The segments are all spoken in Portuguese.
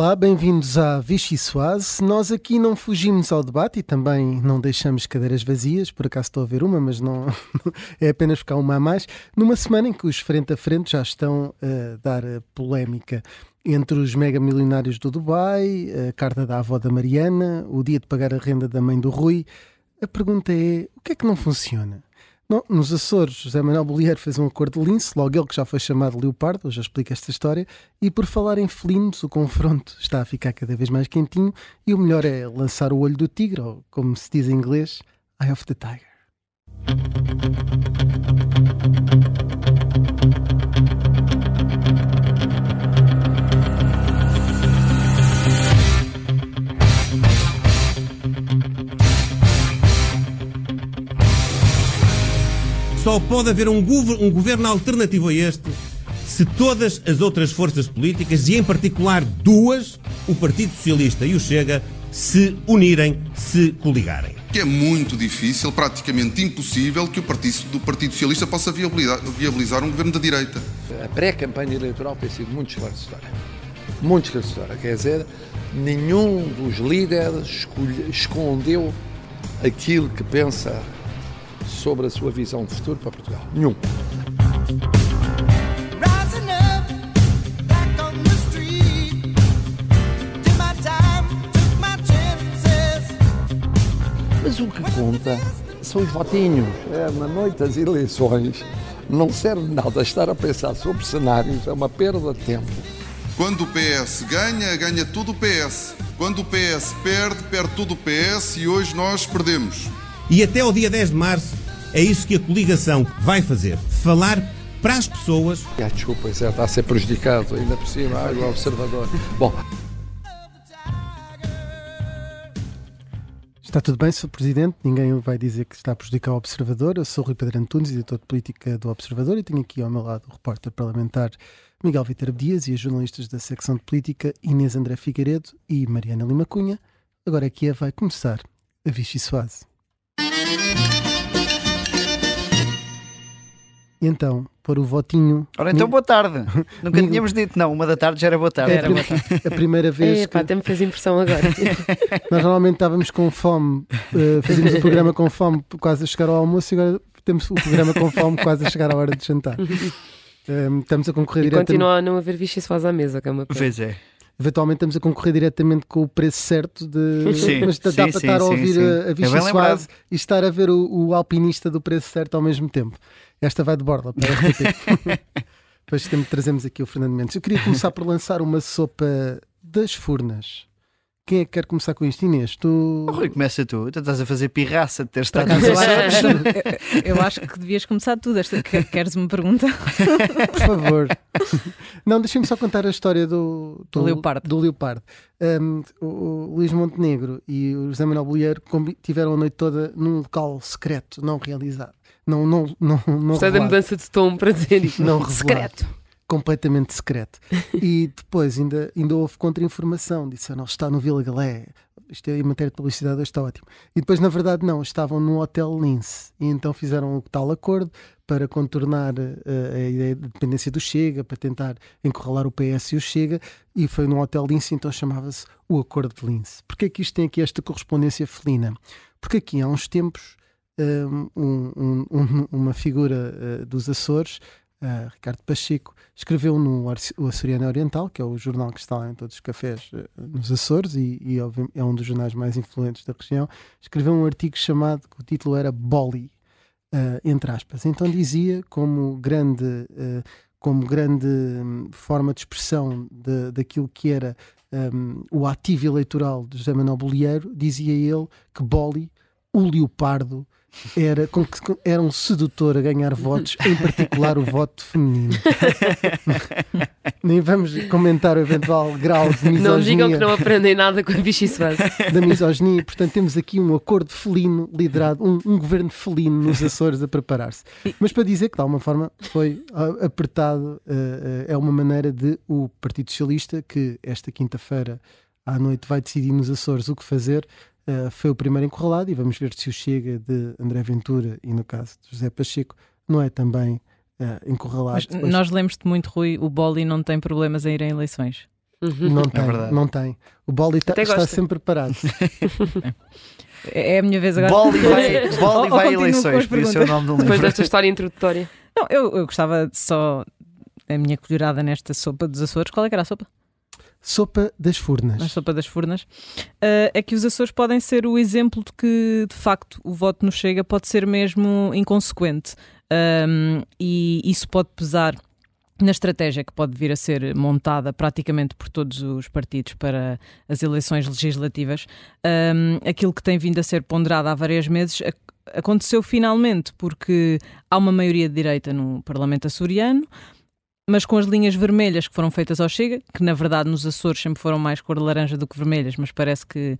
Olá, bem-vindos à Vichy Soase. Nós aqui não fugimos ao debate e também não deixamos cadeiras vazias. Por acaso estou a ver uma, mas não é apenas ficar uma a mais. Numa semana em que os frente a frente já estão a dar polémica entre os mega milionários do Dubai, a carta da avó da Mariana, o dia de pagar a renda da mãe do Rui. A pergunta é: o que é que não funciona? Não, nos Açores, José Manuel Bolieiro fez um acordo de lince, logo ele que já foi chamado Leopardo, eu já explico esta história, e por falar em felinos, o confronto está a ficar cada vez mais quentinho e o melhor é lançar o olho do tigre, ou como se diz em inglês, Eye of the Tiger. Só pode haver um, gover um governo alternativo a este se todas as outras forças políticas, e em particular duas, o Partido Socialista e o Chega, se unirem, se coligarem. Que é muito difícil, praticamente impossível, que o Partido, do Partido Socialista possa viabilizar, viabilizar um governo da direita. A pré-campanha eleitoral tem sido muito esclarecedora. Muito esclarecedora. Quer dizer, nenhum dos líderes escondeu aquilo que pensa sobre a sua visão de futuro para Portugal. Nenhum. Mas o que conta são os votinhos. É, na noite das eleições não serve nada estar a pensar sobre cenários, é uma perda de tempo. Quando o PS ganha, ganha tudo o PS. Quando o PS perde, perde tudo o PS e hoje nós perdemos. E até ao dia 10 de março é isso que a coligação vai fazer. Falar para as pessoas. Ah, desculpa, é, está a ser prejudicado ainda por cima, água observador. Bom. Está tudo bem, Sr. Presidente. Ninguém vai dizer que está a prejudicar o Observador. Eu sou o Rui Pedro Antunes, editor de política do Observador, e tenho aqui ao meu lado o repórter parlamentar Miguel Vitor Dias e as jornalistas da secção de política Inês André Figueiredo e Mariana Lima Cunha. Agora aqui é vai começar a Vichy Soase. E então, pôr o votinho. Ora, então boa tarde. Nunca tínhamos dito, não. Uma da tarde já era boa tarde. É a, prim- boa tarde. a primeira vez. É, pá, que até me fez impressão agora. nós normalmente estávamos com fome, eh, fazíamos o programa com fome quase a chegar ao almoço e agora temos o programa com fome quase a chegar à hora de jantar. Eh, estamos a concorrer e diretamente. continua a não haver Vichy Soaz à mesa, que é uma pena. Pois é. Eventualmente estamos a concorrer diretamente com o preço certo de. Sim, Mas dá sim, para sim, estar a ouvir a, a É Soaz e estar a ver o, o alpinista do preço certo ao mesmo tempo. Esta vai de borda para. Depois trazemos aqui o Fernando Mendes. Eu queria começar por lançar uma sopa das furnas. Quem é que quer começar com isto? Inês, tu. Oh, Rui, começa tu. Tu estás a fazer pirraça de ter estado acaso, eu, acho, eu acho que devias começar tudo. Esta, que- queres uma pergunta? Por favor. Não, deixa-me só contar a história do, Do leopardo. do leopardo. Um, o, o Luís Montenegro e o José Manuel Bolheiro tiveram a noite toda num local secreto, não realizado. Não, não, não, não Gostei da mudança de tom para dizer isto. Não revelado. Secreto. Completamente secreto. E depois ainda, ainda houve contra-informação. Disseram, está no Vila Galé. Isto é em matéria de publicidade, hoje está ótimo. E depois, na verdade, não, estavam no Hotel Lince. E então fizeram o tal acordo para contornar eh, a ideia de dependência do Chega, para tentar encurralar o PS e o Chega. E foi no Hotel Lince, então chamava-se o Acordo de Lince. Porquê é que isto tem aqui esta correspondência felina? Porque aqui há uns tempos um, um- um- uma figura uh, dos Açores, uh, Ricardo Pacheco, escreveu no o Açoriano Oriental, que é o jornal que está em todos os cafés uh, nos Açores e, e, é um dos jornais mais influentes da região, escreveu um artigo chamado, que o título era Boli, uh, entre aspas. Então dizia como grande, como grande hum, forma de expressão de- daquilo que era hum, o ativo eleitoral de José Manuel Bolieiro, dizia ele que Boli, o leopardo, era, era um sedutor a ganhar votos, em particular o voto feminino. Nem vamos comentar o eventual grau de misoginia, Não digam que não aprendem nada com a Vichy Soaz. da misoginia. Portanto, temos aqui um acordo felino liderado, um, um governo felino nos Açores a preparar-se. Mas para dizer que, de alguma forma, foi apertado, ah, ah, é uma maneira de o Partido Socialista, que esta quinta-feira à noite vai decidir nos Açores o que fazer, ah, foi o primeiro encurralado e vamos ver se o Chega de André Ventura e, no caso de José Pacheco, não é também ah, encurralado. Mas depois. nós lemos-te muito, Rui, o Boli não tem problemas em ir em eleições. Não tem, verdade. não tem. O Boli tá- está sempre preparado. É é a minha vez agora. Boli vai, Boli vai a eleições, por isso é o nome do Depois livro. desta história introdutória. Não, eu, eu gostava de só. A minha colherada nesta sopa dos Açores. Qual é que era a sopa? Sopa das Furnas. Na sopa das Furnas. Ah, é que os Açores podem ser o exemplo de que, de facto, o voto no Chega pode ser mesmo inconsequente. Ahm, e isso pode pesar na estratégia que pode vir a ser montada praticamente por todos os partidos para as eleições legislativas. Ahm, aquilo que tem vindo a ser ponderado há vários meses ac- aconteceu finalmente porque há uma maioria de direita no Parlamento açoriano, mas com as linhas vermelhas que foram feitas ao Chega, que na verdade nos Açores sempre foram mais cor de laranja do que vermelhas, mas parece que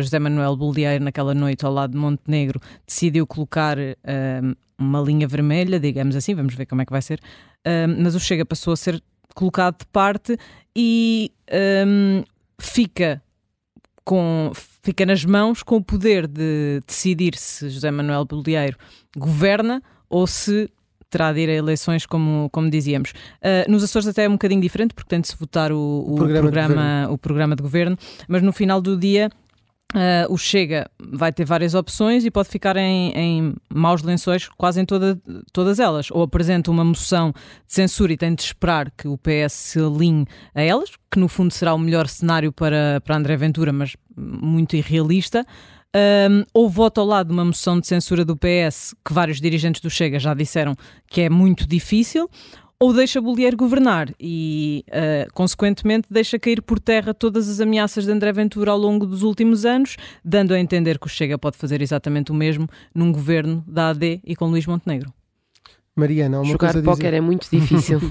José Manuel Bolieiro, naquela noite ao lado de Montenegro, decidiu colocar ahm, uma linha vermelha, digamos assim, vamos ver como é que vai ser, Ahm, mas o Chega passou a ser colocado de parte e ahm, fica com fica nas mãos com o poder de decidir se José Manuel Bolieiro governa ou se terá de ir a eleições, como, como dizíamos. Ah, nos Açores até é um bocadinho diferente, porque tem de se votar o, o programa de programa, o programa de governo, mas no final do dia ah, o Chega vai ter várias opções e pode ficar em, em maus lençóis quase em toda- todas elas. Ou apresenta uma moção de censura e tem de esperar que o PS se alinhe a elas, que no fundo será o melhor cenário para, para André Ventura, mas muito irrealista. Um, ou vota ao lado de uma moção de censura do PS, que vários dirigentes do Chega já disseram que é muito difícil, ou deixa Bolieiro governar e, uh, consequentemente, deixa cair por terra todas as ameaças de André Ventura ao longo dos últimos anos, dando a entender que o Chega pode fazer exatamente o mesmo num governo da AD e com Luís Montenegro. Mariana, há uma Jogar póquer dizer. é muito difícil.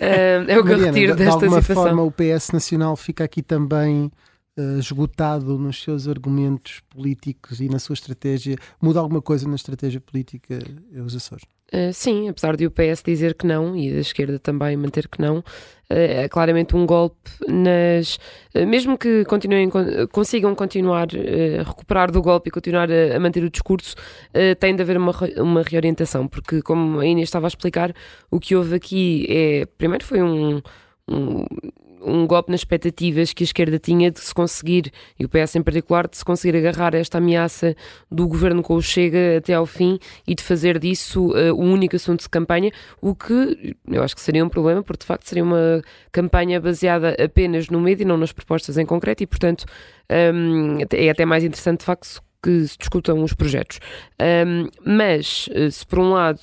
Ah, é o que eu Mariana, retiro de, de desta alguma situação. forma o PS Nacional fica aqui também eh, esgotado nos seus argumentos políticos e na sua estratégia. Muda alguma coisa na estratégia política eh, os Açores? Uh, sim, apesar de o PS dizer que não e da esquerda também manter que não, é claramente um golpe nas. mesmo que continuem, con- consigam continuar a recuperar do golpe e continuar a, a manter o discurso, tem de haver uma, uma reorientação, porque, como a Inês estava a explicar, o que houve aqui é. Primeiro foi um. um um golpe nas expectativas que a esquerda tinha de se conseguir, e o PS em particular, de se conseguir agarrar esta ameaça do governo com o Chega até ao fim e de fazer disso uh, o único assunto de campanha, o que eu acho que seria um problema, porque de facto seria uma campanha baseada apenas no medo e não nas propostas em concreto, e portanto um, é até mais interessante de facto que se discutam os projetos. Um, mas, uh, se por um lado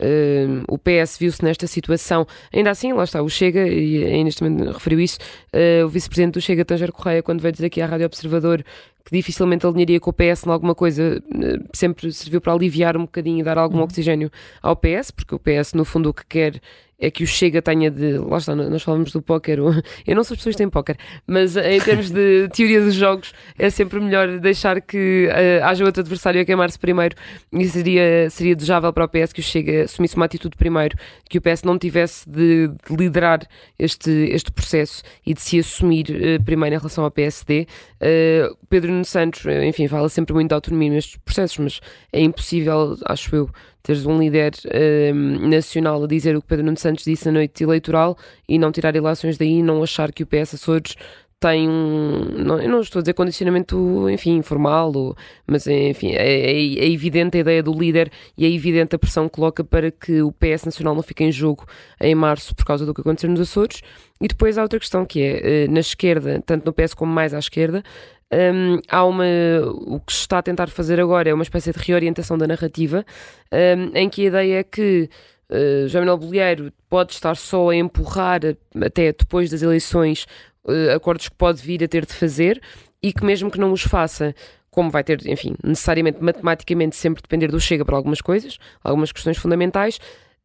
Uh, o PS viu-se nesta situação. Ainda assim, lá está, o Chega, e a Inês também referiu isso, uh, o vice-presidente do Chega, Tanger Correia, quando veio dizer aqui à Rádio Observador que dificilmente alinharia com o PS em alguma coisa, uh, sempre serviu para aliviar um bocadinho e dar algum oxigênio ao PS, porque o PS, no fundo, o que quer é que o Chega tenha de. Lá está, nós falamos do póquer. Eu não sou especialista em póquer, mas eh, em termos de teoria dos jogos, é sempre melhor deixar que eh, haja outro adversário a queimar-se primeiro. E seria, seria desejável para o PS que o Chega assumisse uma atitude primeiro, que o PS não tivesse de, de liderar este, este processo e de se assumir eh, primeiro em relação ao PSD. Eh, Pedro Nuno Santos, eh, enfim, fala sempre muito de autonomia nestes processos, mas é impossível, acho eu, teres um líder eh, nacional a dizer o que Pedro Nuno Santos disse na noite eleitoral e não tirar ilações daí não achar que o PS Açores tem um. Não, eu não estou a dizer condicionamento, enfim, informal, ou, mas enfim, é, é- é evidente a ideia do líder e é evidente a pressão que coloca para que o PS Nacional não fique em jogo em março por causa do que aconteceu nos Açores. E depois há outra questão que é, eh, na esquerda, tanto no PS como mais à esquerda, hum, há uma. O que se está a tentar fazer agora é uma espécie de reorientação da narrativa, hum, em que a ideia é que. Uh, João Manuel Bolieiro pode estar só a empurrar até depois das eleições uh, acordos que pode vir a ter de fazer e que mesmo que não os faça, como vai ter, enfim, necessariamente matematicamente sempre depender do Chega para algumas coisas, algumas questões fundamentais,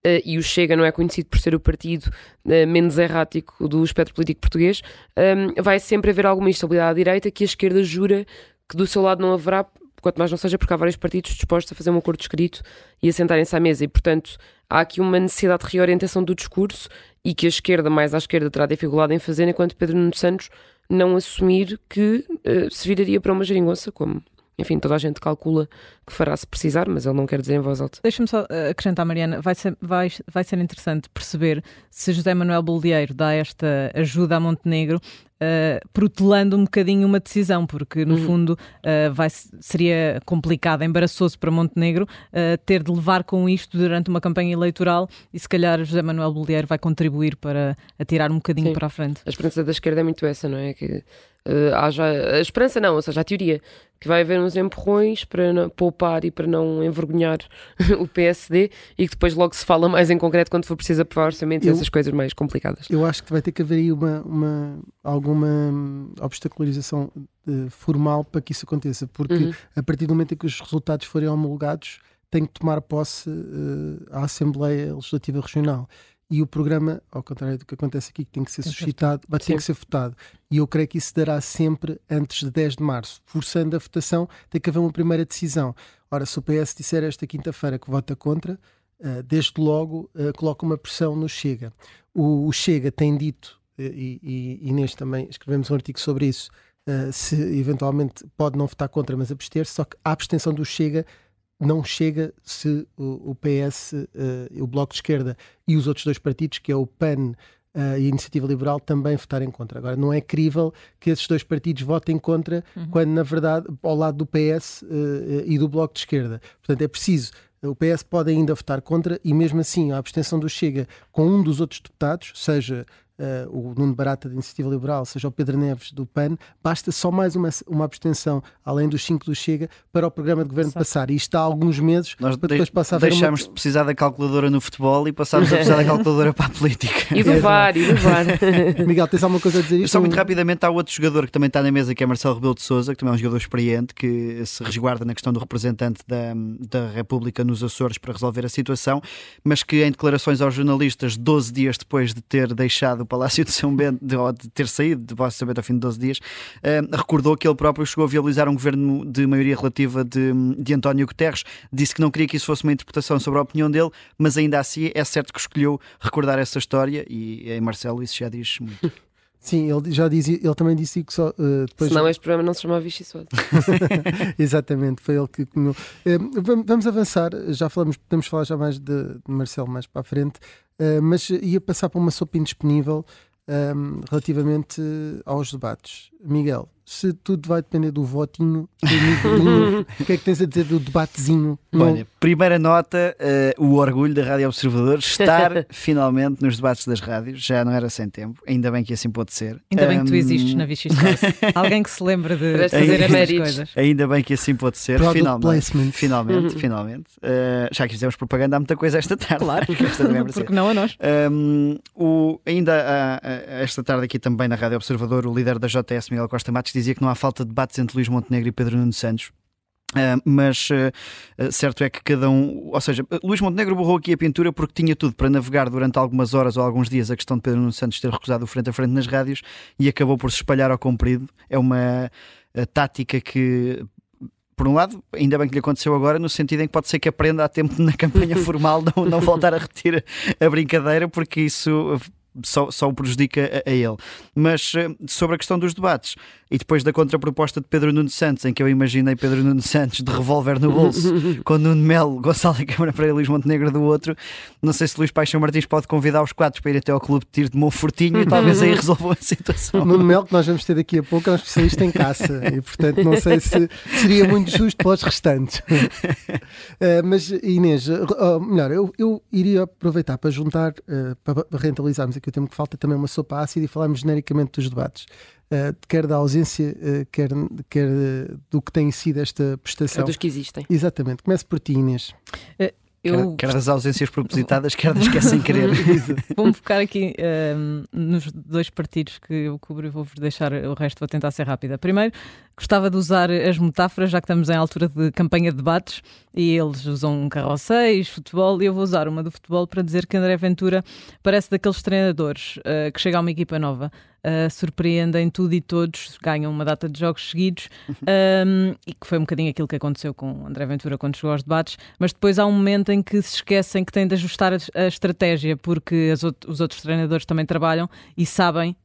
uh, e o Chega não é conhecido por ser o partido uh, menos errático do espectro político português, um, vai sempre haver alguma instabilidade à direita que a esquerda jura que do seu lado não haverá, quanto mais não seja porque há vários partidos dispostos a fazer um acordo escrito e a sentarem-se à mesa, e portanto há aqui uma necessidade de reorientação do discurso e que a esquerda, mais à esquerda, terá dificuldade em fazer, enquanto Pedro Nuno Santos não assumir que eh, se viraria para uma geringonça, como enfim, toda a gente calcula que fará se precisar, mas ele não quer dizer em voz alta. Deixa-me só uh, acrescentar, Mariana, vai ser, vai, vai ser interessante perceber se José Manuel Bolieiro dá esta ajuda a Montenegro uh, protelando um bocadinho uma decisão, porque no uhum. fundo uh, vai, seria complicado, embaraçoso para Montenegro uh, ter de levar com isto durante uma campanha eleitoral e se calhar José Manuel Bolieiro vai contribuir para atirar um bocadinho Sim. para a frente. A esperança da esquerda é muito essa, não é? Que uh, haja a esperança não, ou seja, a teoria que vai haver uns empurrões para não, poupar e para não envergonhar o PSD e que depois logo se fala mais em concreto quando for preciso aprovar orçamentos e essas coisas mais complicadas. Eu acho que vai ter que haver aí uma, uma alguma obstacularização uh, formal para que isso aconteça, porque uhum. a partir do momento em que os resultados forem homologados tem que tomar posse uh, a Assembleia Legislativa Regional e o programa, ao contrário do que acontece aqui, que tem que ser suscitado, vai ter que ser votado. E eu creio que isso dará sempre antes de 10 de março. Forçando a votação, tem que haver uma primeira decisão. Ora, se o PS disser esta quinta-feira que vota contra, uh, desde logo uh, coloca uma pressão no Chega. O, Chega tem dito, uh, e, e Inês também escrevemos um artigo sobre isso, se eventualmente pode não votar contra, mas abster-se, só que a abstenção do Chega não chega se o, o PS, uh, eh, o Bloco de Esquerda e os outros dois partidos, que é o PAN uh, e a Iniciativa Liberal, também votarem contra. Agora, não é crível que esses dois partidos votem contra, uhum. quando, na verdade, ao lado do PS uh, eh, e do Bloco de Esquerda. Portanto, é preciso. O PS pode ainda votar contra e, mesmo assim, a abstenção do Chega com um dos outros deputados, seja uh, o Nuno Barata da Iniciativa Liberal, seja o Pedro Neves do PAN, basta só mais uma, uma abstenção, além dos cinco do Chega, para o programa de governo Exato. passar. E está há alguns meses Nós para depois passar a Deixamos uma... de precisar da calculadora no futebol e passamos a precisar da calculadora para a política. E do VAR, e do VAR. Miguel, tens alguma coisa a dizer? Só muito rapidamente, há outro jogador que também está na mesa, que é Marcelo Rebelo de Souza, que também é um jogador experiente, que se resguarda na questão do representante da, da República nos Açores para resolver a situação, mas que em declarações aos jornalistas, 12 dias depois de ter deixado o Palácio de São Bento, de, de ter saído de Palácio de São Bento ao fim de 12 dias, uh, recordou que ele próprio chegou a viabilizar um governo de maioria relativa de, de António Guterres. Disse que não queria que isso fosse uma interpretação sobre a opinião dele, mas ainda assim é certo que escolheu recordar essa história e em Marcelo isso já diz muito. Sim, ele já dizia, ele também disse que só uh, depois. Senão este programa não se chamava Vichy Soda. Exatamente, foi ele que comeu. Uh, vamos avançar, já falamos, podemos falar já mais de, de Marcelo mais para a frente, uh, mas ia passar para uma sopa indisponível um, relativamente aos debates. Miguel, se tudo vai depender do votinho do o que é que tens a dizer do debatezinho? Olha, primeira nota, uh, o orgulho da Rádio Observador estar finalmente nos debates das rádios, já não era sem tempo, ainda bem que assim pode ser. Ainda um... bem que tu existes na Vichy Alguém que se lembra de fazer essas coisas. Ainda bem que assim pode ser, Product finalmente. Placement. Finalmente, finalmente. Uh, já que fizemos propaganda há muita coisa esta tarde. Claro, porque não a nós. Um, o, ainda há, esta tarde aqui também na Rádio Observador, o líder da JS, Miguel Costa Matos, dizia que não há falta de debates entre Luís Montenegro e Pedro Nuno Santos. Uh, mas uh, certo é que cada um, ou seja, Luís Montenegro borrou aqui a pintura porque tinha tudo para navegar durante algumas horas ou alguns dias a questão de Pedro Nuno Santos ter recusado o frente a frente nas rádios e acabou por se espalhar ao comprido. É uma tática que por um lado, ainda bem que lhe aconteceu agora, no sentido em que pode ser que aprenda a tempo na campanha formal não, não voltar a repetir a brincadeira, porque isso só, só o prejudica a, a ele. Mas sobre a questão dos debates, e depois da contraproposta de Pedro Nuno Santos, em que eu imaginei Pedro Nuno Santos de revólver no bolso, com Nuno Melo, Gonçalo da Câmara para Luís Montenegro do outro, não sei se Luís Paixão Martins pode convidar os quatro para ir até ao clube de tiro de Monfortinho e talvez aí resolvam a situação. Nuno Melo, que nós vamos ter daqui a pouco, é um especialista em caça e portanto não sei se seria muito justo para os restantes. uh, mas Inês, uh, melhor, eu, eu iria aproveitar para juntar, uh, para rentabilizarmos aqui o tempo que falta, também uma sopa ácida e falarmos genericamente dos debates. Uh, quer da ausência, uh, quer, quer uh, do que tem sido esta prestação. É dos que existem. Exatamente. Começo por ti, Inês. Eu... Quer, quer das ausências propositadas, quer das que é sem querer. Vou-me focar aqui um, nos dois partidos que eu cubro e vou-vos deixar o resto, vou tentar ser rápida. Primeiro, gostava de usar as metáforas, já que estamos em altura de campanha de debates e eles usam carrosséis, futebol, e eu vou usar uma do futebol para dizer que André Ventura parece daqueles treinadores uh, que chega a uma equipa nova uh, surpreendem tudo e todos, ganham uma data de jogos seguidos um, e que foi um bocadinho aquilo que aconteceu com André Ventura quando chegou aos debates, mas depois há um momento em que se esquecem que têm de ajustar a, estratégia porque os outros treinadores também trabalham e sabem,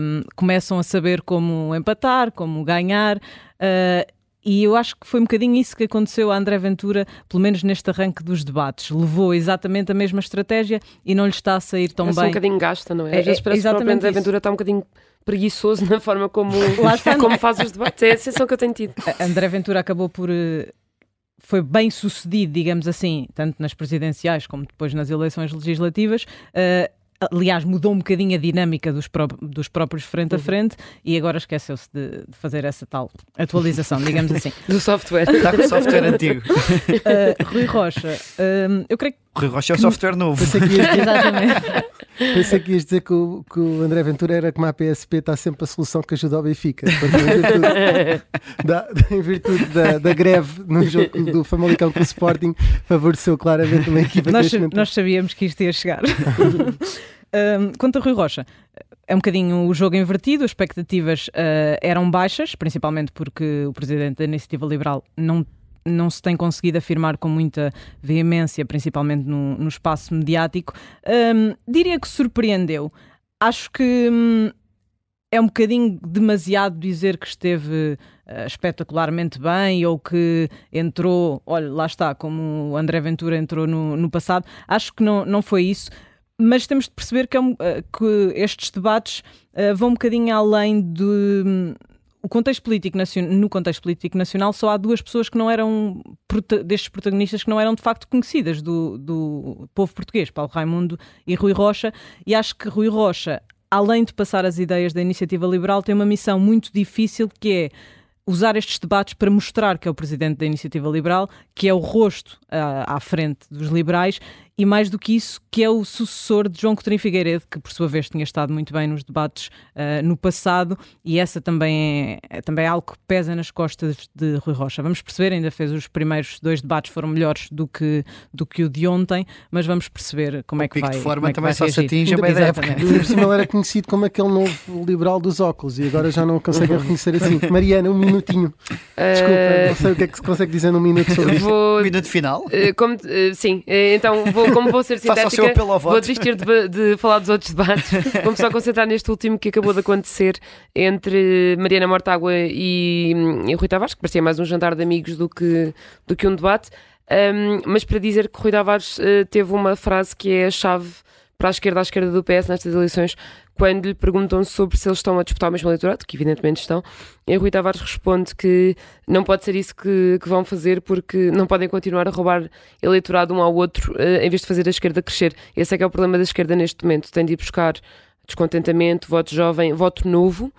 um, começam a saber como empatar, como ganhar. Uh, e eu acho que foi um bocadinho isso que aconteceu a André Ventura, pelo menos neste arranque dos debates. Levou exatamente a mesma estratégia e não lhe está a sair tão Parece bem. um bocadinho gasta, não é? É, Às vezes é, parece que o André. Ventura está um bocadinho preguiçoso na forma como, como é? faz os debates. É a sensação que eu tenho tido. A- André Ventura acabou por. eh, Foi bem sucedido, digamos assim, tanto nas presidenciais como depois nas eleições legislativas. Eh, aliás, mudou um bocadinho a dinâmica dos, pró- dos próprios frente a Uhum. frente e agora esqueceu-se de, de fazer essa tal atualização, digamos assim. Do software. Está com o software antigo. Eh, Rui Rocha, eh, eu creio que. Rui Rocha é o software novo. Pensei que ias dizer, pensei que, ias dizer que, o, que o André Ventura era como a PSP, está sempre a solução que ajuda ao Benfica. Em virtude, da, em virtude da, da greve no jogo do Famalicão com o Sporting, favoreceu claramente uma equipa nós, nós sabíamos que isto ia chegar. Um, quanto a Rui Rocha, é um bocadinho o jogo invertido, as expectativas uh, eram baixas, principalmente porque o presidente da Iniciativa Liberal não, não se tem conseguido afirmar com muita veemência, principalmente no, no espaço mediático. Um, diria que surpreendeu. Acho que hum, é um bocadinho demasiado dizer que esteve uh, espetacularmente bem ou que entrou, olha, lá está, como o André Ventura entrou no, no passado. Acho que não, não foi isso. Mas temos de perceber que, é um- uh, que estes debates uh, vão um bocadinho além de. O contexto político no contexto político nacional só há duas pessoas que não eram destes protagonistas que não eram de facto conhecidas do, do povo português, Paulo Raimundo e Rui Rocha, e acho que Rui Rocha, além de passar as ideias da iniciativa liberal, tem uma missão muito difícil que é usar estes debates para mostrar que é o presidente da iniciativa liberal, que é o rosto ah, à frente dos liberais e mais do que isso, que é o sucessor de João Coutinho Figueiredo, que por sua vez tinha estado muito bem nos debates ah, no passado e essa também é, é também algo que pesa nas costas de Rui Rocha. Vamos perceber, ainda fez os primeiros dois debates foram melhores do que, do que o de ontem, mas vamos perceber como é que pico vai de forma é também vai só se atinge a meio da época. Ele era conhecido como aquele novo liberal dos óculos e agora já não o conseguem reconhecer assim. Mariana, um minutinho. Desculpa, não sei o que é que se consegue dizer num minuto sobre isto. Vou. Minuto final. eh, como, eh, sim, eh, então vou, como vou ser sintética, vou desistir de, de falar dos outros debates. Vamos só concentrar neste último que acabou de acontecer entre Mariana Mortágua e, e Rui Tavares, que parecia mais um jantar de amigos do que, do que um debate. Ahm, mas para dizer que Rui Tavares eh, teve uma frase que é a chave para a esquerda à esquerda do PS nestas eleições, quando lhe perguntam sobre se eles estão a disputar o mesmo eleitorado, que evidentemente estão, e Rui Tavares responde que não pode ser isso que, que vão fazer porque não podem continuar a roubar eleitorado um ao outro eh, em vez de fazer a esquerda crescer. Esse é que é o problema da esquerda neste momento, tem de ir buscar descontentamento, voto jovem, voto novo,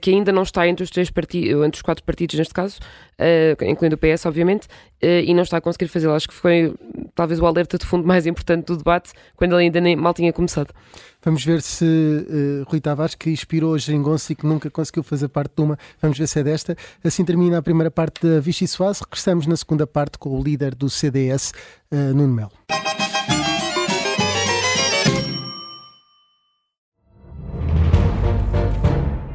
que ainda não está entre os três partidos, entre os quatro partidos neste caso, eh, incluindo o PS, obviamente, eh, e não está a conseguir fazê-lo. Acho que foi talvez o alerta de fundo mais importante do debate, quando ele ainda nem mal tinha começado. Vamos ver se eh, Rui Tavares, que inspirou a Geringonça e que nunca conseguiu fazer parte de uma, vamos ver se é desta. Assim termina a primeira parte da Vichy Soase. Regressamos na segunda parte com o líder do CDS, eh, Nuno Melo.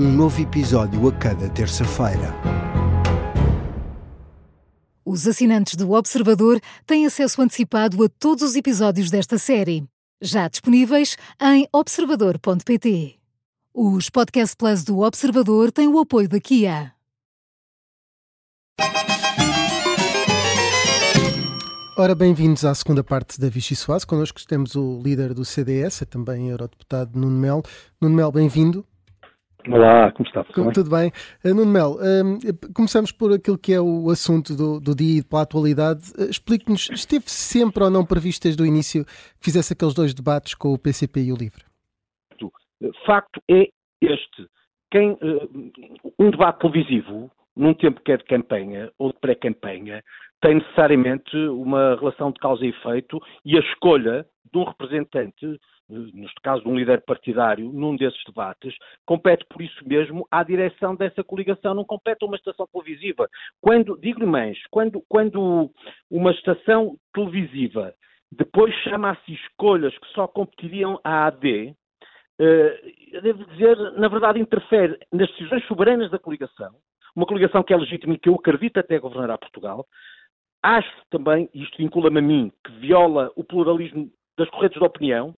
Um novo episódio a cada terça-feira. Os assinantes do Observador têm acesso antecipado a todos os episódios desta série, já disponíveis em observador.pt. Os Podcast Plus do Observador têm o apoio da Kia. Ora, bem-vindos à segunda parte da Vichy Soase. Connosco temos o líder do CDS, é também eurodeputado Nuno Melo. Nuno Melo, bem-vindo. Olá, como está? Tudo, tudo bem? Uh, Nuno Melo, um, começamos por aquilo que é o assunto do, do dia e pela atualidade. Uh, Explique-nos, esteve sempre ou não previsto desde o início que fizesse aqueles dois debates com o PCP e o LIVRE? Facto é este. Quem, um debate televisivo, num tempo que é de campanha ou de pré-campanha, tem necessariamente uma relação de causa e efeito e a escolha de um representante neste caso de um líder partidário, num desses debates, compete por isso mesmo à direção dessa coligação, não compete a uma estação televisiva. Quando, digo-lhe mais, quando, quando uma estação televisiva depois chama a si escolhas que só competiriam à AD, eh, devo dizer, na verdade, interfere nas decisões soberanas da coligação, uma coligação que é legítima e que eu acredito até governará Portugal. Acho também, isto vincula-me a mim, que viola o pluralismo das correntes de opinião,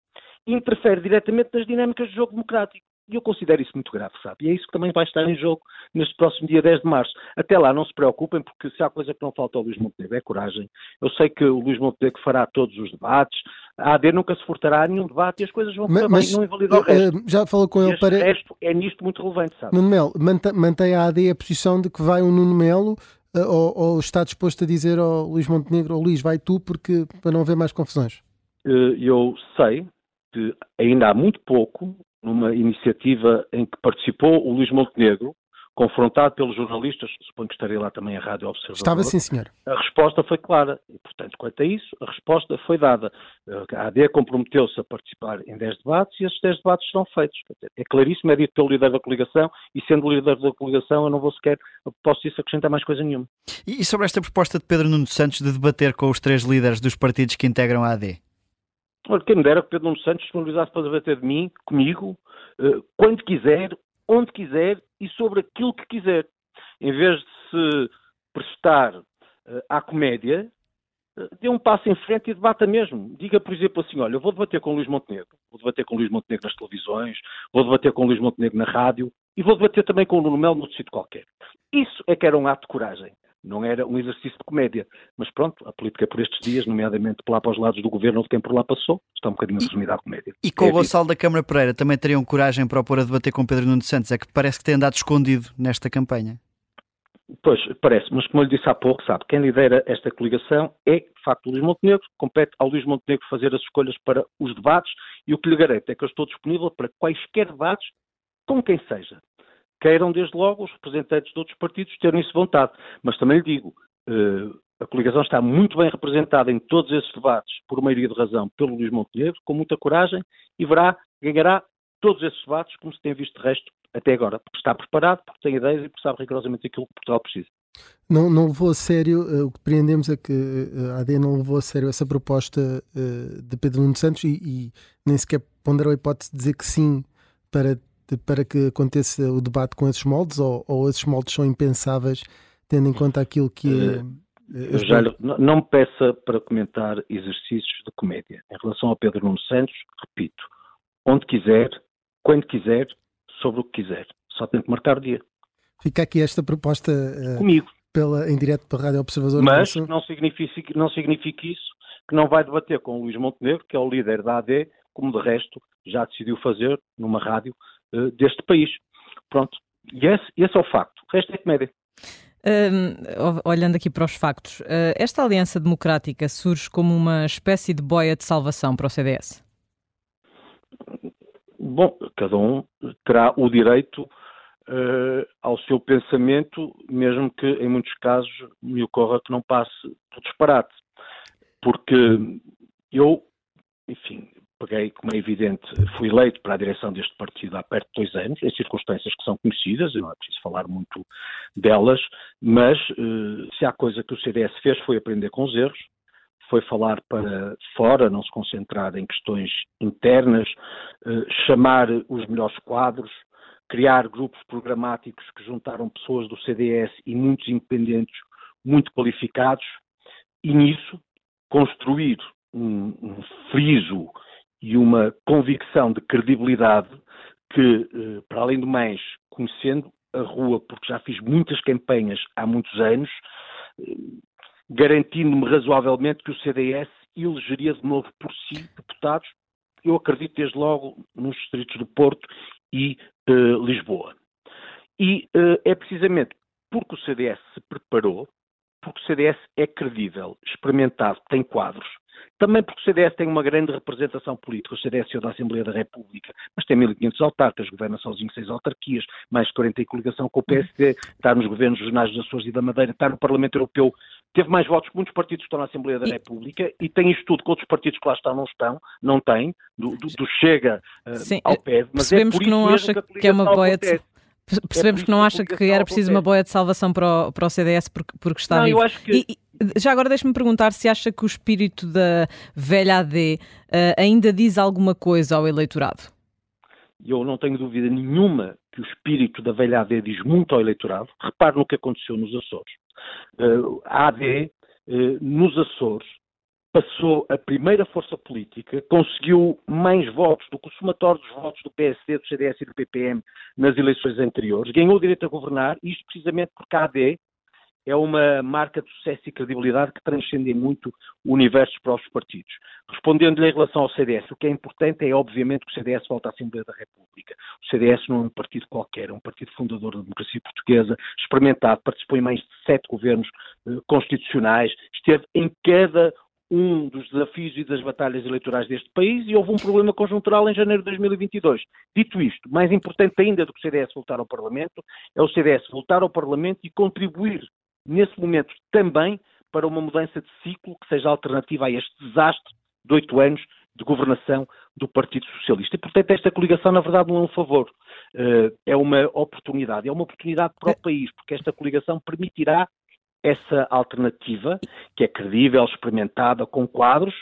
interfere diretamente nas dinâmicas do jogo democrático. E eu considero isso muito grave, sabe? E é isso que também vai estar em jogo neste próximo dia 10 de março. Até lá, não se preocupem, porque se há coisa que não falta ao Luís Montenegro é coragem. Eu sei que o Luís Montenegro fará todos os debates, a AD nunca se furtará a nenhum debate e as coisas vão correr bem, não invalida o resto. Uh, já falou com ele para. O resto é nisto muito relevante, sabe? Nuno Melo, mantém a AD a posição de que vai um Nuno Melo ou, ou, está disposto a dizer ao Luís Montenegro, ou Luís, vai tu, porque para não haver mais confusões? Uh, eu sei que ainda há muito pouco, numa iniciativa em que participou o Luís Montenegro, confrontado pelos jornalistas, suponho que estaria lá também a Rádio Observador. Estava sim, senhor. A resposta foi clara. E, portanto, quanto a isso, a resposta foi dada. A AD comprometeu-se a participar em 10 debates e esses 10 debates serão feitos. É claríssimo, é dito pelo líder da coligação e, sendo líder da coligação, eu não vou sequer, posso isso acrescentar mais coisa nenhuma. E sobre esta proposta de Pedro Nuno Santos de debater com os três líderes dos partidos que integram a AD? Olha, quem me dera que Pedro Nuno Santos disponibilizasse para debater de mim, comigo, eh, quando quiser, onde quiser e sobre aquilo que quiser. Em vez de se prestar uh, à comédia, uh, dê um passo em frente e debata mesmo. Diga, por exemplo, assim: olha, eu vou debater com o Luís Montenegro, vou debater com o Luís Montenegro nas televisões, vou debater com o Luís Montenegro na rádio e vou debater também com o Nuno Melo no sítio qualquer. Isso é que era um ato de coragem. Não era um exercício de comédia. Mas pronto, a política por estes dias, nomeadamente lá para os lados do governo, de quem por lá passou, está um bocadinho resumida à comédia. E com é o Gonçalo da Câmara Pereira também teriam coragem para opor a debater com Pedro Nuno Santos? É que parece que tem andado escondido nesta campanha. Pois, parece, mas como eu lhe disse há pouco, sabe, quem lidera esta coligação é, de facto, o Luís Montenegro, compete ao Luís Montenegro fazer as escolhas para os debates e o que lhe garanto é que eu estou disponível para quaisquer debates, com quem seja queiram, desde logo, os representantes de outros partidos terem isso vontade. Mas também lhe digo, eh, a coligação está muito bem representada em todos esses debates, por maioria de razão, pelo Luís Montenegro, com muita coragem, e verá, ganhará todos esses debates, como se tem visto de resto até agora, porque está preparado, porque tem ideias e porque sabe rigorosamente aquilo que Portugal precisa. Não, não levou a sério, uh, o que compreendemos é que uh, a AD não levou a sério essa proposta de Pedro Nuno Santos e, e, nem sequer ponderou a hipótese de dizer que sim para de, para que aconteça o debate com esses moldes ou, ou esses moldes são impensáveis tendo em conta aquilo que é. Uh, já, não me peça para comentar exercícios de comédia. Em relação ao Pedro Nuno Santos, repito, onde quiser, quando quiser, sobre o que quiser. Só tem que marcar o dia. Fica aqui esta proposta uh, comigo. Pela, em direto pela Rádio Observador. Mas não significa, não significa isso que não vai debater com o Luís Montenegro, que é o líder da AD, como de resto já decidiu fazer numa rádio uh, deste país. Pronto. E esse, esse, é o facto. O resto é comédia. Uh, olhando aqui para os factos, uh, esta aliança democrática surge como uma espécie de boia de salvação para o CDS? Bom, cada um terá o direito uh, ao seu pensamento, mesmo que em muitos casos me ocorra que não passe por disparate. Porque eu, enfim, peguei, como é evidente, fui eleito para a direção deste partido há perto de dois anos, em circunstâncias que são conhecidas, eu não é preciso falar muito delas, mas eh, se há coisa que o CDS fez foi aprender com os erros, foi falar para fora, não se concentrar em questões internas, eh, chamar os melhores quadros, criar grupos programáticos que juntaram pessoas do CDS e muitos independentes muito qualificados, e nisso construir um, um friso e uma convicção de credibilidade que, eh, para além do mais, conhecendo a rua, porque já fiz muitas campanhas há muitos anos, eh, garantindo-me razoavelmente que o CDS elegeria de novo por si deputados, eu acredito desde logo nos distritos do Porto e uh, Lisboa. E uh, é precisamente porque o CDS se preparou, porque o CDS é credível, experimentado, tem quadros, também porque o CDS tem uma grande representação política. O CDS é da Assembleia da República, mas tem 1.500 autarcas, governa sozinho seis autarquias, mais de 40 em coligação com o PSD, está nos governos regionais dos Açores e da Madeira, está no Parlamento Europeu teve mais votos que muitos partidos que estão na Assembleia da E- República e tem isto tudo que outros partidos que lá estão não estão, não têm, do, do- do Chega uh, Sim, ao eh, PEV, mas percebemos é por que não acha mesmo que é uma boia de-. Percebemos É que não acha que que era preciso uma boia de salvação para o, para o CDS porque, porque está Não, vivo. que- e, já agora deixe-me perguntar se acha que o espírito da velha AD eh, ainda diz alguma coisa ao eleitorado. Eu não tenho dúvida nenhuma que o espírito da velha AD diz muito ao eleitorado. Repare no que aconteceu nos Açores. Uh, a AD, uh, nos Açores, passou a primeira força política, conseguiu mais votos do que o somatório dos votos do PSD, do CDS e do PPM nas eleições anteriores, ganhou o direito a governar, isto precisamente porque a AD é uma marca de sucesso e credibilidade que transcende muito o universo dos próprios partidos. Respondendo-lhe em relação ao CDS, o que é importante é, obviamente, que o CDS volte à Assembleia da República. O CDS não é um partido qualquer, é um partido fundador da democracia portuguesa, experimentado, participou em mais de sete governos eh, constitucionais, esteve em cada um dos desafios e das batalhas eleitorais deste país e houve um problema conjuntural em janeiro de 2022. Dito isto, mais importante ainda do que o CDS voltar ao Parlamento, é o CDS voltar ao Parlamento e contribuir nesse momento também para uma mudança de ciclo que seja alternativa a este desastre de oito anos de governação do Partido Socialista. E, portanto, esta coligação, na verdade, não é um favor, eh, é uma oportunidade. É uma oportunidade para o país, porque esta coligação permitirá essa alternativa, que é credível, experimentada, com quadros,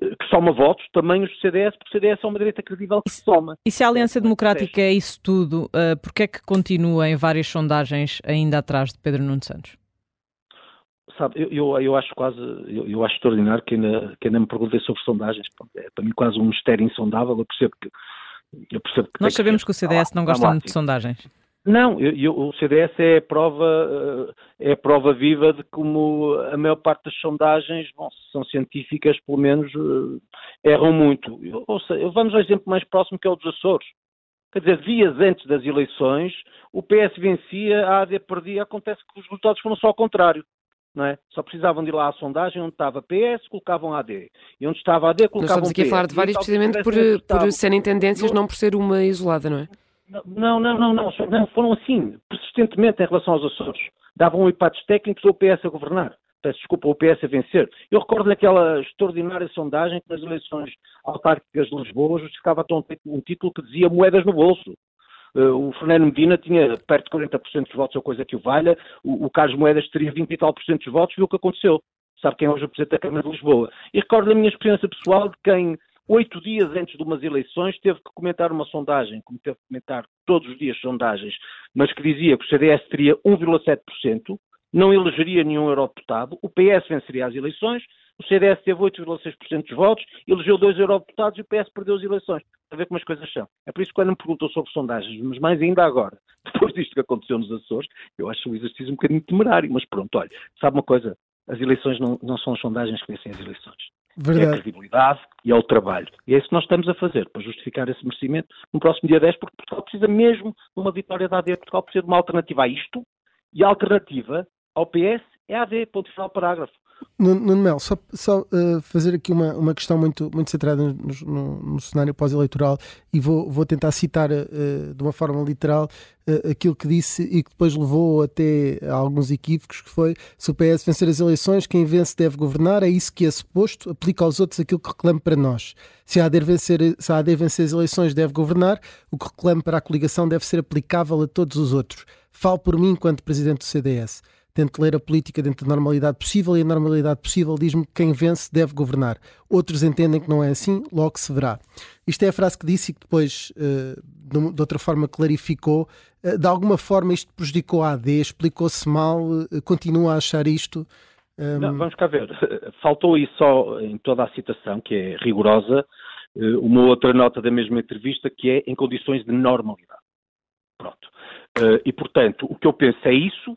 eh, que soma votos, também os do CDS, porque o CDS é uma direita credível que soma. E se a Aliança Democrática é isso tudo, uh, porquê é que continua em várias sondagens ainda atrás de Pedro Nuno Santos? Sabe, eu, eu, eu acho quase, eu, eu, acho extraordinário que ainda, que ainda me perguntei sobre sondagens. É para mim quase um mistério insondável. Eu percebo que. Eu percebo que Nós sabemos que, que o CDS não gosta muito de sondagens. Não, eu, eu, o CDS é a prova, eh, é a prova viva de como a maior parte das sondagens, bom, se são científicas, pelo menos eh, erram muito. Eu, ou seja, vamos ao exemplo mais próximo que é o dos Açores. Quer dizer, dias antes das eleições, o PS vencia, a AD perdia, acontece que os resultados foram só ao contrário. É? Só precisavam de ir lá à sondagem onde estava PS, colocavam AD. E onde estava AD, Nós colocavam estamos aqui a falar de várias precisamente por, por serem tendências, não por ser uma isolada, não é? Não, não, não, não, não, foram assim, persistentemente em relação aos Açores. Davam empates técnicos ou o PS a governar. Peço desculpa, o PS a vencer. Eu recordo naquela extraordinária sondagem que nas eleições autárquicas de Lisboa justificava um título que dizia moedas no bolso. Uh, o Fernando Medina tinha perto de 40% dos votos, ou coisa que o valha. O, o Carlos Moedas teria 20 e tal por cento dos votos, viu o que aconteceu. Sabe quem é hoje o Presidente da Câmara de Lisboa. E recordo a minha experiência pessoal de quem oito dias antes de umas eleições, teve que comentar uma sondagem, como teve que comentar todos os dias sondagens, mas que dizia que o CDS teria 1,7%, não elegeria nenhum eurodeputado, o PS venceria as eleições, o CDS teve 8,6% dos votos, elegeu dois eurodeputados e o PS perdeu as eleições. A ver como as coisas são. É por isso que quando me perguntou sobre sondagens, mas mais ainda agora, depois disto que aconteceu nos Açores, eu acho o exercício um bocadinho temerário, mas pronto, olha, sabe uma coisa? As eleições não, não são as sondagens que vencem as eleições. Verdade. É a credibilidade e é o trabalho. E é isso que nós estamos a fazer, para justificar esse merecimento no próximo dia 10, porque Portugal precisa mesmo de uma vitória da AD. Portugal precisa de uma alternativa a isto, e a alternativa ao PS é a AD, ponto final parágrafo. Nuno Mel, só, só uh, fazer aqui uma, uma questão muito, muito centrada no, no, no cenário pós-eleitoral e vou, vou tentar citar uh, de uma forma literal uh, aquilo que disse e que depois levou até a alguns equívocos, que foi se o PS vencer as eleições, quem vence deve governar, é isso que é suposto, aplica aos outros aquilo que reclama para nós. Se a AD vencer, se a AD vencer as eleições deve governar, o que reclama para a coligação deve ser aplicável a todos os outros. Falo por mim enquanto Presidente do CDS tento ler a política dentro da normalidade possível e a normalidade possível diz-me que quem vence deve governar. Outros entendem que não é assim, logo se verá. Isto é a frase que disse e que depois, uh, de outra forma, clarificou. Uh, de alguma forma isto prejudicou a AD, explicou-se mal, uh, continua a achar isto. Um... Não, vamos cá ver. Faltou aí só em toda a citação, que é rigorosa, uma outra nota da mesma entrevista, que é em condições de normalidade. Pronto. E, portanto, o que eu penso é isso,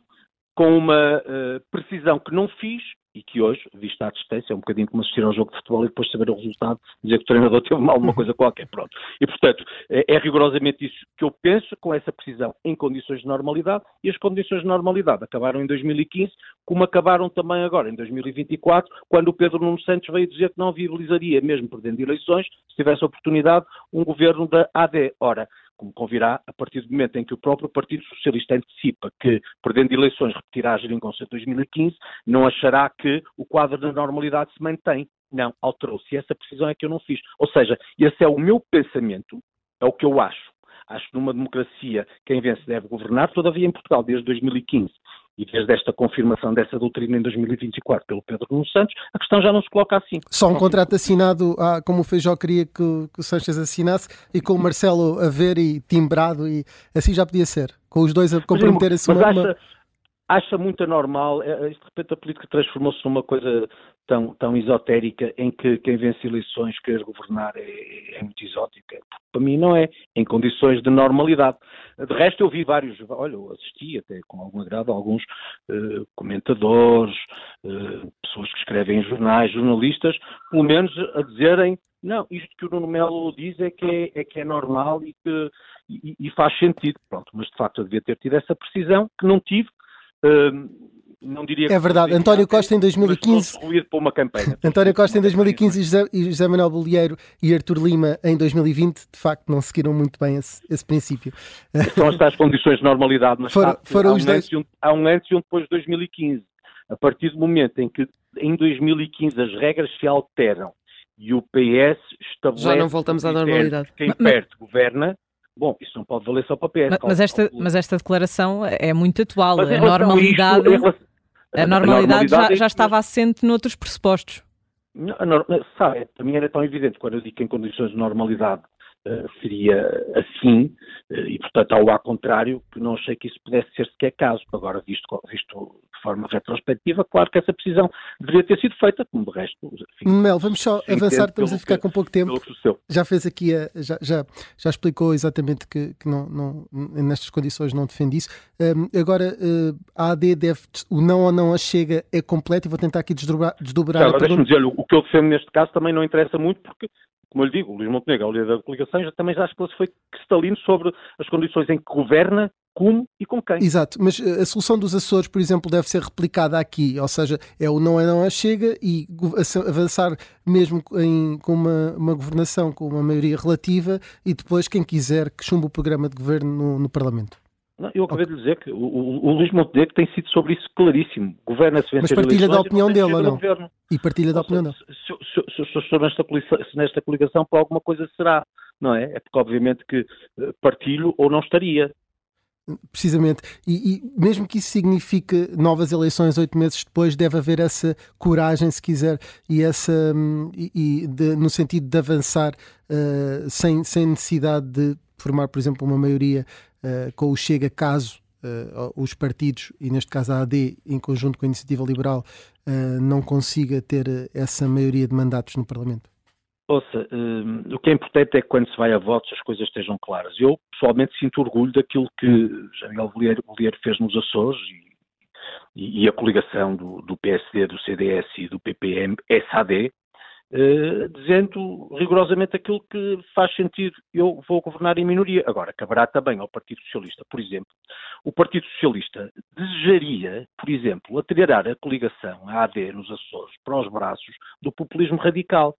com uma uh, precisão que não fiz e que hoje, vista à distância, é um bocadinho como assistir ao jogo de futebol e depois saber o resultado, dizer que o treinador teve mal uma coisa qualquer, pronto. E, portanto, é, é, rigorosamente isso que eu penso, com essa precisão em condições de normalidade, e as condições de normalidade acabaram em 2015, como acabaram também agora, em 2024, quando o Pedro Nuno Santos veio dizer que não viabilizaria, mesmo perdendo eleições, se tivesse oportunidade, um governo da AD. Ora, como convirá, a partir do momento em que o próprio Partido Socialista antecipa que, perdendo eleições, repetirá a geringonça de 2015, não achará que o quadro da normalidade se mantém. Não, alterou-se. Essa precisão é que eu não fiz. Ou seja, esse é o meu pensamento, é o que eu acho. Acho que numa democracia quem vence deve governar, todavia em Portugal, desde 2015 e desde esta confirmação dessa doutrina em 2024 pelo Pedro Nuno Santos, a questão já não se coloca assim. Só um contrato assinado, ah, como o Feijó queria que, que o Sanches assinasse, e com o Marcelo a ver e timbrado, e assim já podia ser, com os dois a comprometerem-se uma, uma... Acha muito anormal, é, é, de repente a política transformou-se numa coisa tão, tão esotérica em que quem vence eleições querer governar é, é muito exótica. Para mim não é, em condições de normalidade. De resto, eu vi vários, olha, eu assisti até com algum agrado alguns uh, comentadores, pessoas que escrevem em jornais, jornalistas, pelo menos a dizerem não, isto que o Nuno Melo diz é que é, é, que é normal e que e, e, faz sentido. Pronto, mas de facto eu devia ter tido essa precisão, que não tive. Uh, não diria É verdade, António Costa em 2015. para uma campanha. António Costa em 2015 e José, e José Manuel Bolieiro e Artur Lima em 2020, de facto, não seguiram muito bem esse, esse princípio. São as condições de normalidade, mas foram, foram há, um os dois... um, há um antes e um depois de 2015. A partir do momento em que em 2015 as regras se alteram e o PS estabelece. Já não voltamos à normalidade. Quem perde governa, Bom, isso não pode valer só para PS. Mas, mas esta, mas esta declaração é muito atual. A normalidade. Isto, a normalidade, já, já estava assente noutros pressupostos. Não, não, sabe, para mim era tão evidente quando eu digo que em condições de normalidade seria assim, uh, e portanto ao contrário, que não achei que isso pudesse ser sequer caso. Agora, visto, visto de forma retrospectiva, claro que essa precisão deveria ter sido feita, como de resto. Enfim, Mel, vamos só avançar, estamos a ficar com pouco tempo. Já fez aqui, a, já, já, já explicou exatamente que, que não, não, nestas condições não defende isso. Um, agora, uh, a AD deve, o não ou não a chega é completo e vou tentar aqui desdobrar. desdobrar claro, deixa-me dizer, o que eu defendo neste caso também não interessa muito porque como eu lhe digo, o Luís Montenegro, o líder da coligação, já, também já ele foi cristalino sobre as condições em que governa como e com quem. Exato, mas eh, a solução dos Açores, por exemplo, deve ser replicada aqui, ou seja, é o não é não é chega e avançar mesmo em, com uma, uma, governação com uma maioria relativa e depois quem quiser que chumbe o programa de governo no, no Parlamento. Não, eu acabei okay. de dizer que o, o, o Luís Montenegro tem sido sobre isso claríssimo. Governa-se Mas partilha da opinião dele ou não? Governo. E partilha da opinião dele. Se, se, se, nesta coligação, nesta coligação, por alguma coisa será, não é? É porque obviamente que eh, partilho ou não estaria. Precisamente, e, e, mesmo que isso signifique novas eleições oito meses depois, deve haver essa coragem, se quiser, e essa hum, e, e de, no sentido de avançar uh, sem, sem necessidade de formar, por exemplo, uma maioria uh, com o Chega, caso uh, os partidos, e neste caso a AD, em conjunto com a Iniciativa Liberal, não consiga ter essa maioria de mandatos no Parlamento. Ouça, um, o que é importante é que quando se vai a votos as coisas estejam claras. Eu, pessoalmente, sinto orgulho daquilo que Jair Bolieiro fez nos Açores e, e, a coligação do, do, PSD, do CDS e do PPM, SAD, uh, dizendo rigorosamente aquilo que faz sentido. Eu vou governar em minoria. Agora, caberá também ao Partido Socialista, por exemplo. O Partido Socialista desejaria, por exemplo, atirar a coligação, a AD, nos Açores, para os braços do populismo radical.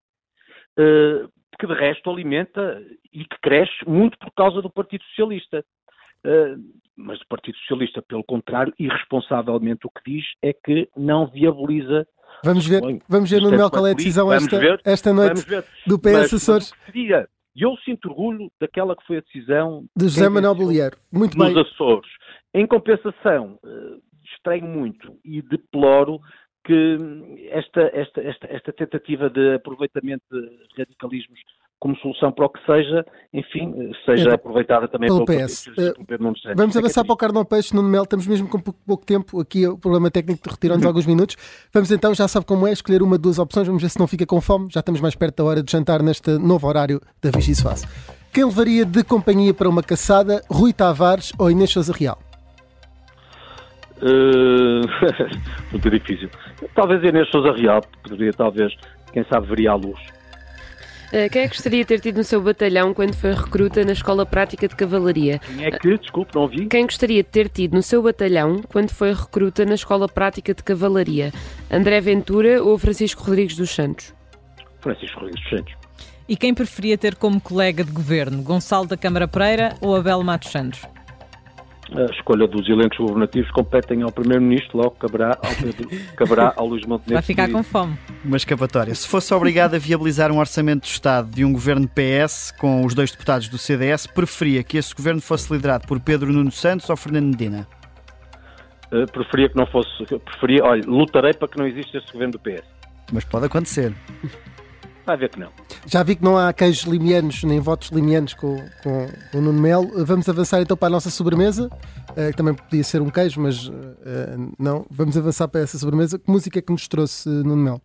Eh, que de resto alimenta e que cresce muito por causa do Partido Socialista. Eh, mas o Partido Socialista, pelo contrário, irresponsavelmente o que diz é que não viabiliza. Vamos ver, vamos ver no Mel qual é a decisão esta, ver, esta noite do PS Açores. E eu sinto orgulho daquela que foi a decisão de José Manuel Bolieiro. Muito nos bem. Açores. Em compensação, eh, estranho muito e deploro que esta, esta, esta, esta tentativa de aproveitamento de radicalismos como solução para o que seja, enfim, seja então, aproveitada também pelo, pelo PS. Uh, vamos avançar para o Carnal Peixe, no Mel, estamos mesmo com pouco, pouco tempo, aqui o problema técnico retirou-nos alguns minutos. Vamos então, já sabe como é, escolher uma, duas opções, vamos ver se não fica com fome, já estamos mais perto da hora de jantar neste novo horário da Face. Quem levaria de companhia para uma caçada, Rui Tavares ou Inês Sousa Real? Uh, muito difícil. Talvez Inês Sousa Real, poderia talvez, quem sabe, veria a luz. Uh, quem é que gostaria de ter tido no seu batalhão quando foi recruta na Escola Prática de Cavalaria? Quem é que, desculpe, não ouvi? Quem gostaria de ter tido no seu batalhão quando foi recruta na Escola Prática de Cavalaria? André Ventura ou Francisco Rodrigues dos Santos? Francisco Rodrigues dos Santos. E quem preferia ter como colega de governo, Gonçalo da Câmara Pereira ou Abel Matos Santos? A escolha dos elencos governativos competem ao Primeiro-Ministro, logo caberá ao, Pedro, caberá ao Luís Montenegro. Vai ficar com fome. Uma escapatória. Se fosse obrigado a viabilizar um orçamento de Estado de um governo PS com os dois deputados do CDS, preferia que esse governo fosse liderado por Pedro Nuno Santos ou Fernando Medina? Uh, preferia que não fosse. Preferia, olha, lutarei para que não exista esse governo do PS. Mas pode acontecer. Vai ver que não. Já vi que não há queijos limianos nem votos limianos com, com, com o Nuno Melo. Vamos avançar então para a nossa sobremesa, uh, que também podia ser um queijo, mas uh, não. Vamos avançar para essa sobremesa. Que música é que nos trouxe Nuno Melo?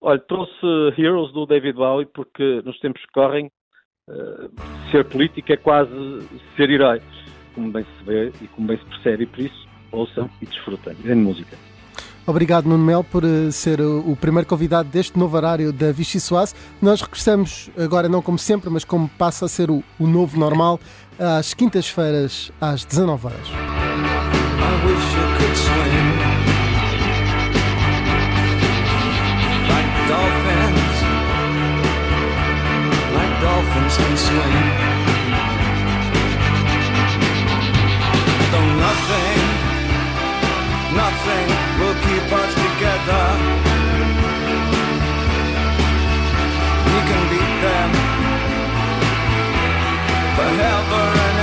Olha, trouxe Heroes do David Bowie porque nos tempos que correm ser político é quase ser herói, como bem se vê e como bem se percebe, e por isso ouçam e desfrutem. Grande música. Obrigado, Nuno Mel, por eh, ser o primeiro convidado deste novo horário da Vichy Soase. Nós regressamos agora, não como sempre, mas como passa a ser o, o novo normal, às quintas-feiras, às 19 horas. Keep us together. We can beat them forever and